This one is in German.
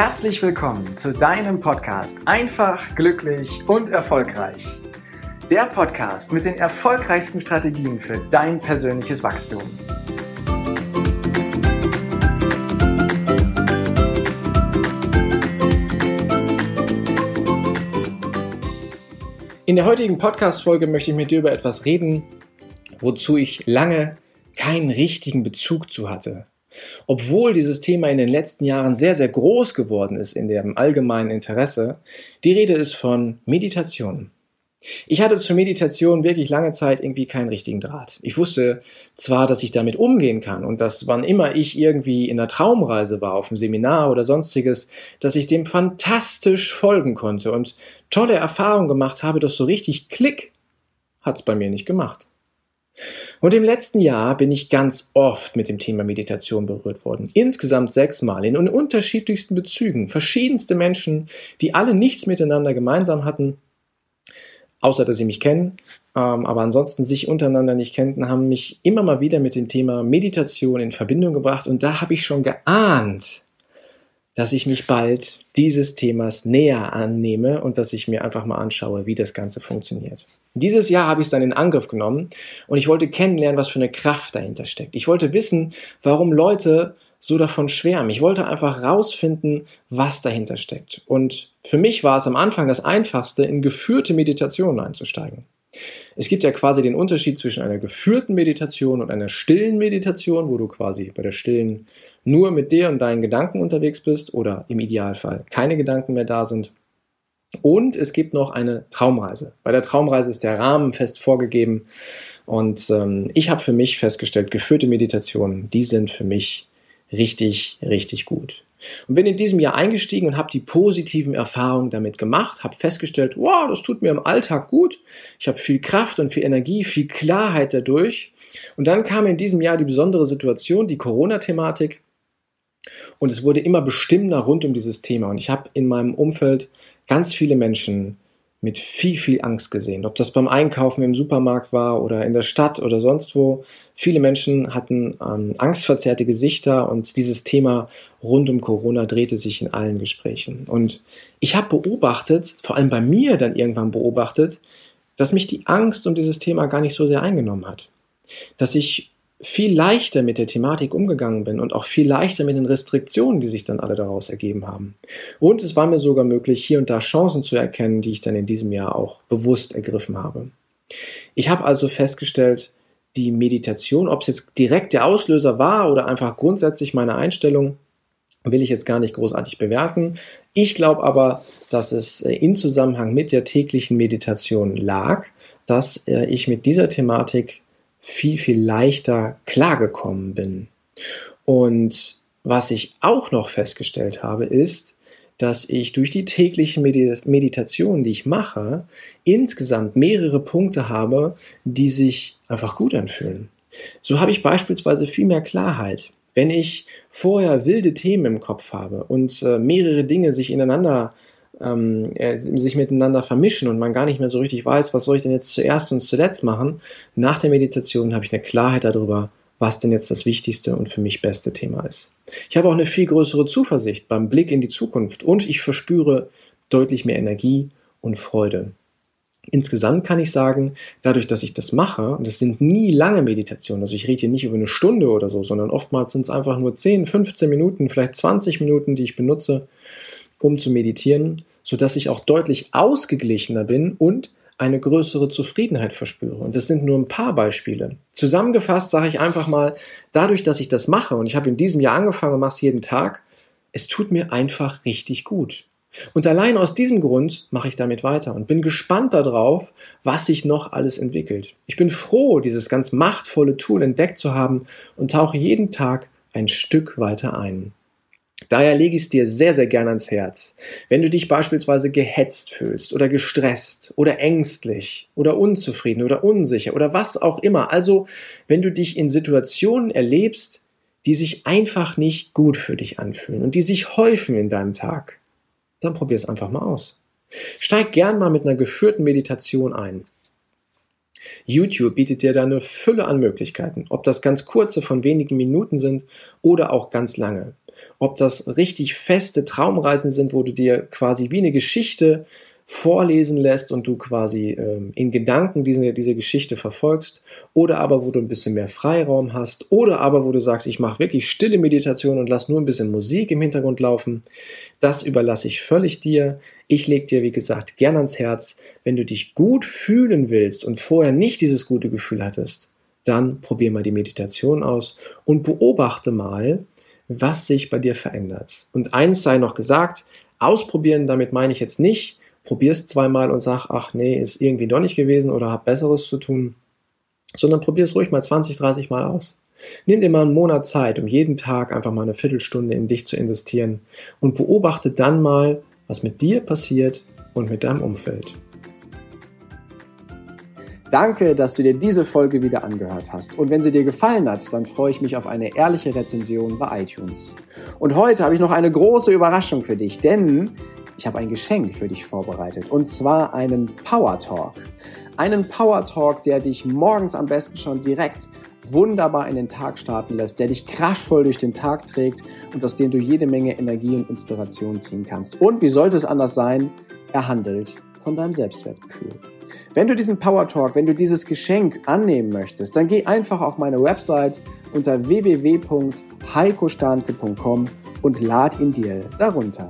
Herzlich willkommen zu deinem Podcast Einfach, glücklich und erfolgreich. Der Podcast mit den erfolgreichsten Strategien für dein persönliches Wachstum. In der heutigen Podcast-Folge möchte ich mit dir über etwas reden, wozu ich lange keinen richtigen Bezug zu hatte. Obwohl dieses Thema in den letzten Jahren sehr, sehr groß geworden ist in dem allgemeinen Interesse, die Rede ist von Meditation. Ich hatte zur Meditation wirklich lange Zeit irgendwie keinen richtigen Draht. Ich wusste zwar, dass ich damit umgehen kann und dass wann immer ich irgendwie in einer Traumreise war, auf einem Seminar oder sonstiges, dass ich dem fantastisch folgen konnte und tolle Erfahrungen gemacht habe, dass so richtig Klick hat's bei mir nicht gemacht. Und im letzten Jahr bin ich ganz oft mit dem Thema Meditation berührt worden. Insgesamt sechsmal in unterschiedlichsten Bezügen. Verschiedenste Menschen, die alle nichts miteinander gemeinsam hatten, außer dass sie mich kennen, ähm, aber ansonsten sich untereinander nicht kennten, haben mich immer mal wieder mit dem Thema Meditation in Verbindung gebracht. Und da habe ich schon geahnt, dass ich mich bald dieses Themas näher annehme und dass ich mir einfach mal anschaue, wie das Ganze funktioniert. Dieses Jahr habe ich es dann in Angriff genommen und ich wollte kennenlernen, was für eine Kraft dahinter steckt. Ich wollte wissen, warum Leute so davon schwärmen. Ich wollte einfach rausfinden, was dahinter steckt. Und für mich war es am Anfang das Einfachste, in geführte Meditationen einzusteigen. Es gibt ja quasi den Unterschied zwischen einer geführten Meditation und einer stillen Meditation, wo du quasi bei der stillen nur mit dir und deinen Gedanken unterwegs bist oder im Idealfall keine Gedanken mehr da sind. Und es gibt noch eine Traumreise. Bei der Traumreise ist der Rahmen fest vorgegeben und ähm, ich habe für mich festgestellt, geführte Meditationen, die sind für mich richtig, richtig gut. Und bin in diesem Jahr eingestiegen und habe die positiven Erfahrungen damit gemacht, habe festgestellt, wow, das tut mir im Alltag gut. Ich habe viel Kraft und viel Energie, viel Klarheit dadurch. Und dann kam in diesem Jahr die besondere Situation, die Corona-Thematik. Und es wurde immer bestimmender rund um dieses Thema. Und ich habe in meinem Umfeld ganz viele Menschen mit viel, viel Angst gesehen. Ob das beim Einkaufen im Supermarkt war oder in der Stadt oder sonst wo. Viele Menschen hatten ähm, angstverzerrte Gesichter und dieses Thema rund um Corona drehte sich in allen Gesprächen. Und ich habe beobachtet, vor allem bei mir dann irgendwann beobachtet, dass mich die Angst um dieses Thema gar nicht so sehr eingenommen hat. Dass ich viel leichter mit der Thematik umgegangen bin und auch viel leichter mit den Restriktionen, die sich dann alle daraus ergeben haben. Und es war mir sogar möglich, hier und da Chancen zu erkennen, die ich dann in diesem Jahr auch bewusst ergriffen habe. Ich habe also festgestellt, die Meditation, ob es jetzt direkt der Auslöser war oder einfach grundsätzlich meine Einstellung, will ich jetzt gar nicht großartig bewerten. Ich glaube aber, dass es äh, in Zusammenhang mit der täglichen Meditation lag, dass äh, ich mit dieser Thematik viel, viel leichter klargekommen bin. Und was ich auch noch festgestellt habe, ist, dass ich durch die täglichen Meditationen, die ich mache, insgesamt mehrere Punkte habe, die sich einfach gut anfühlen. So habe ich beispielsweise viel mehr Klarheit. Wenn ich vorher wilde Themen im Kopf habe und äh, mehrere Dinge sich ineinander ähm, äh, sich miteinander vermischen und man gar nicht mehr so richtig weiß, was soll ich denn jetzt zuerst und zuletzt machen. Nach der Meditation habe ich eine Klarheit darüber, was denn jetzt das wichtigste und für mich beste Thema ist. Ich habe auch eine viel größere Zuversicht beim Blick in die Zukunft und ich verspüre deutlich mehr Energie und Freude. Insgesamt kann ich sagen, dadurch, dass ich das mache, und es sind nie lange Meditationen, also ich rede hier nicht über eine Stunde oder so, sondern oftmals sind es einfach nur 10, 15 Minuten, vielleicht 20 Minuten, die ich benutze, um zu meditieren, sodass ich auch deutlich ausgeglichener bin und eine größere Zufriedenheit verspüre. Und das sind nur ein paar Beispiele. Zusammengefasst sage ich einfach mal, dadurch, dass ich das mache, und ich habe in diesem Jahr angefangen und mache es jeden Tag, es tut mir einfach richtig gut. Und allein aus diesem Grund mache ich damit weiter und bin gespannt darauf, was sich noch alles entwickelt. Ich bin froh, dieses ganz machtvolle Tool entdeckt zu haben und tauche jeden Tag ein Stück weiter ein. Daher lege ich es dir sehr, sehr gern ans Herz. Wenn du dich beispielsweise gehetzt fühlst oder gestresst oder ängstlich oder unzufrieden oder unsicher oder was auch immer, also wenn du dich in Situationen erlebst, die sich einfach nicht gut für dich anfühlen und die sich häufen in deinem Tag, dann probier es einfach mal aus. Steig gern mal mit einer geführten Meditation ein. YouTube bietet dir da eine Fülle an Möglichkeiten, ob das ganz kurze von wenigen Minuten sind oder auch ganz lange. Ob das richtig feste Traumreisen sind, wo du dir quasi wie eine Geschichte vorlesen lässt und du quasi ähm, in Gedanken diese, diese Geschichte verfolgst oder aber wo du ein bisschen mehr Freiraum hast oder aber wo du sagst, ich mache wirklich stille Meditation und lass nur ein bisschen Musik im Hintergrund laufen, das überlasse ich völlig dir. Ich lege dir, wie gesagt, gern ans Herz, wenn du dich gut fühlen willst und vorher nicht dieses gute Gefühl hattest, dann probier mal die Meditation aus und beobachte mal, was sich bei dir verändert. Und eins sei noch gesagt, ausprobieren, damit meine ich jetzt nicht, probier's zweimal und sag, ach nee, ist irgendwie doch nicht gewesen oder hab Besseres zu tun, sondern probier's ruhig mal 20, 30 Mal aus. Nimm dir mal einen Monat Zeit, um jeden Tag einfach mal eine Viertelstunde in dich zu investieren und beobachte dann mal, was mit dir passiert und mit deinem Umfeld. Danke, dass du dir diese Folge wieder angehört hast. Und wenn sie dir gefallen hat, dann freue ich mich auf eine ehrliche Rezension bei iTunes. Und heute habe ich noch eine große Überraschung für dich, denn ich habe ein Geschenk für dich vorbereitet und zwar einen Power Talk. Einen Power Talk, der dich morgens am besten schon direkt wunderbar in den Tag starten lässt, der dich kraftvoll durch den Tag trägt und aus dem du jede Menge Energie und Inspiration ziehen kannst. Und wie sollte es anders sein? Er handelt von deinem Selbstwertgefühl. Wenn du diesen Power Talk, wenn du dieses Geschenk annehmen möchtest, dann geh einfach auf meine Website unter www.heikostanke.com und lad ihn dir darunter.